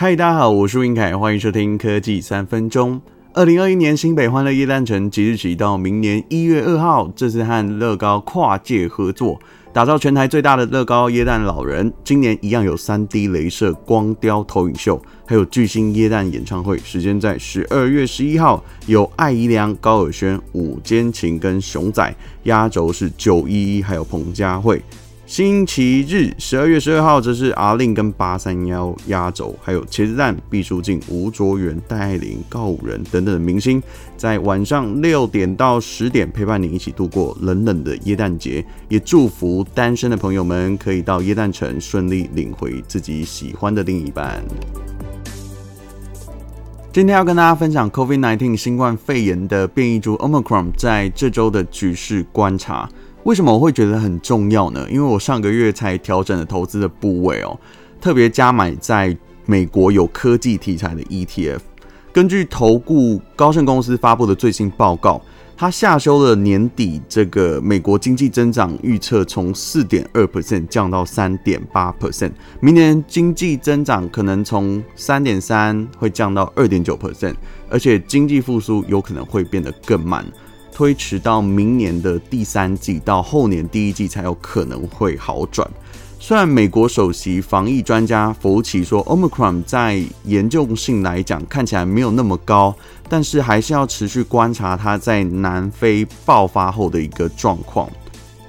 嗨，大家好，我是云凯，欢迎收听科技三分钟。二零二一年新北欢乐耶诞城即日起到明年一月二号，这次和乐高跨界合作，打造全台最大的乐高耶诞老人。今年一样有三 D 雷射光雕投影秀，还有巨星耶诞演唱会，时间在十二月十一号，有艾怡良、高尔宣、五坚情跟熊仔，压轴是九一一，还有彭佳慧。星期日，十二月十二号，这是 A-Lin 跟八三幺压轴，还有茄子蛋、毕书尽、吴卓源、戴爱玲、告五人等等的明星，在晚上六点到十点陪伴你一起度过冷冷的耶诞节。也祝福单身的朋友们可以到耶诞城顺利领回自己喜欢的另一半。今天要跟大家分享 COVID-19 新冠肺炎的变异株 Omicron 在这周的局势观察。为什么我会觉得很重要呢？因为我上个月才调整了投资的部位哦，特别加买在美国有科技题材的 ETF。根据投顾高盛公司发布的最新报告，它下修了年底这个美国经济增长预测，从四点二 percent 降到三点八 percent。明年经济增长可能从三点三会降到二点九 percent，而且经济复苏有可能会变得更慢。推迟到明年的第三季到后年第一季才有可能会好转。虽然美国首席防疫专家福奇说，Omicron 在严重性来讲看起来没有那么高，但是还是要持续观察它在南非爆发后的一个状况。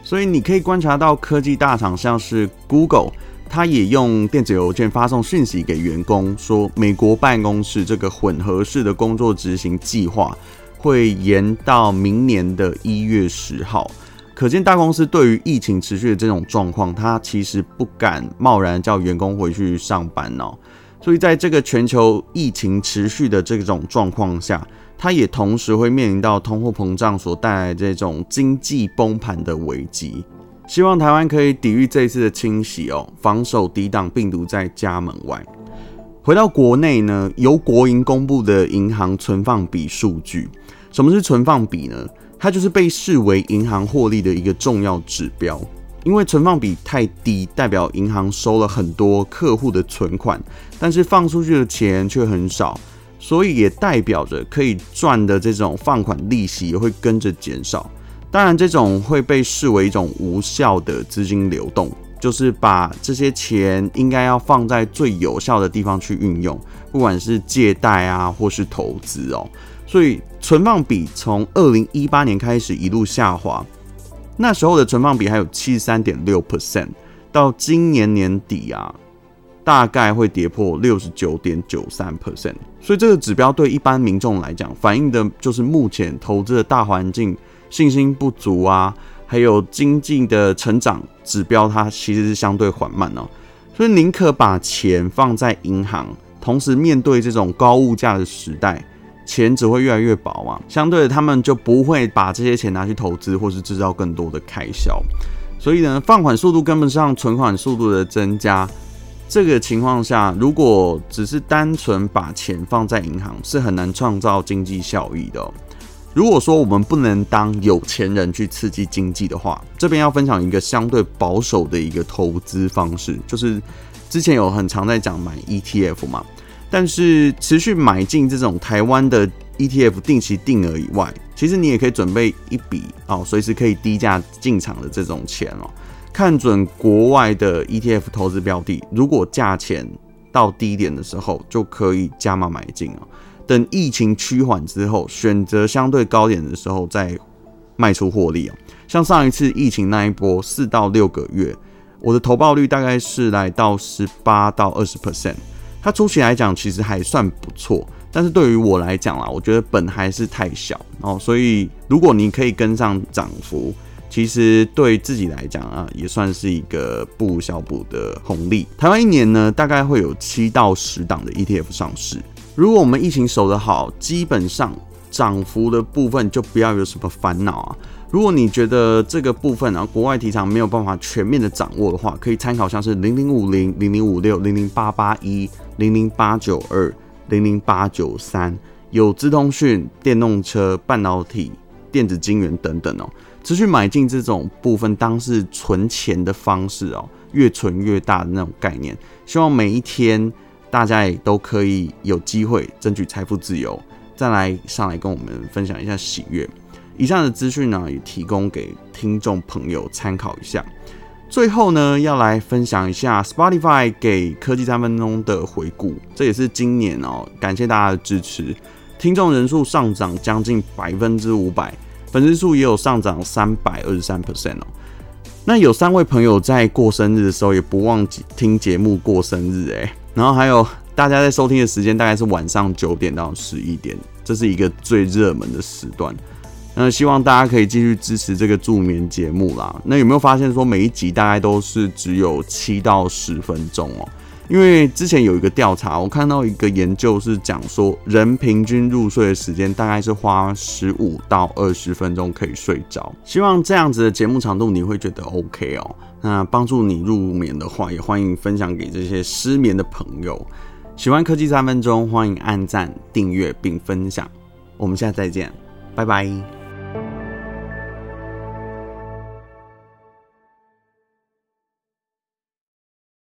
所以你可以观察到科技大厂像是 Google，它也用电子邮件发送讯息给员工，说美国办公室这个混合式的工作执行计划。会延到明年的一月十号，可见大公司对于疫情持续的这种状况，它其实不敢贸然叫员工回去上班哦。所以在这个全球疫情持续的这种状况下，它也同时会面临到通货膨胀所带来这种经济崩盘的危机。希望台湾可以抵御这一次的侵袭哦，防守抵挡病毒在家门外。回到国内呢，由国营公布的银行存放比数据。什么是存放比呢？它就是被视为银行获利的一个重要指标。因为存放比太低，代表银行收了很多客户的存款，但是放出去的钱却很少，所以也代表着可以赚的这种放款利息也会跟着减少。当然，这种会被视为一种无效的资金流动。就是把这些钱应该要放在最有效的地方去运用，不管是借贷啊，或是投资哦。所以存放比从二零一八年开始一路下滑，那时候的存放比还有七十三点六 percent，到今年年底啊，大概会跌破六十九点九三 percent。所以这个指标对一般民众来讲，反映的就是目前投资的大环境信心不足啊。还有经济的成长指标，它其实是相对缓慢哦，所以宁可把钱放在银行，同时面对这种高物价的时代，钱只会越来越薄嘛。相对的，他们就不会把这些钱拿去投资，或是制造更多的开销。所以呢，放款速度跟不上存款速度的增加，这个情况下，如果只是单纯把钱放在银行，是很难创造经济效益的。如果说我们不能当有钱人去刺激经济的话，这边要分享一个相对保守的一个投资方式，就是之前有很常在讲买 ETF 嘛，但是持续买进这种台湾的 ETF 定期定额以外，其实你也可以准备一笔哦，随时可以低价进场的这种钱哦，看准国外的 ETF 投资标的，如果价钱到低点的时候，就可以加码买进哦。等疫情趋缓之后，选择相对高点的时候再卖出获利哦。像上一次疫情那一波四到六个月，我的投报率大概是来到十八到二十 percent，它初期来讲其实还算不错，但是对于我来讲啦，我觉得本还是太小哦。所以如果你可以跟上涨幅，其实对自己来讲啊，也算是一个不小补的红利。台湾一年呢，大概会有七到十档的 ETF 上市。如果我们疫情守得好，基本上涨幅的部分就不要有什么烦恼啊。如果你觉得这个部分啊，国外题材没有办法全面的掌握的话，可以参考像是零零五零、零零五六、零零八八一、零零八九二、零零八九三，有资通讯、电动车、半导体、电子晶圆等等哦，持续买进这种部分，当是存钱的方式哦，越存越大的那种概念。希望每一天。大家也都可以有机会争取财富自由，再来上来跟我们分享一下喜悦。以上的资讯呢，也提供给听众朋友参考一下。最后呢，要来分享一下 Spotify 给科技三分钟的回顾，这也是今年哦，感谢大家的支持，听众人数上涨将近百分之五百，粉丝数也有上涨三百二十三 percent 哦。那有三位朋友在过生日的时候，也不忘记听节目过生日哎。然后还有大家在收听的时间大概是晚上九点到十一点，这是一个最热门的时段。那希望大家可以继续支持这个助眠节目啦。那有没有发现说每一集大概都是只有七到十分钟哦？因为之前有一个调查，我看到一个研究是讲说，人平均入睡的时间大概是花十五到二十分钟可以睡着。希望这样子的节目长度你会觉得 OK 哦。那帮助你入眠的话，也欢迎分享给这些失眠的朋友。喜欢科技三分钟，欢迎按赞、订阅并分享。我们下次再见，拜拜。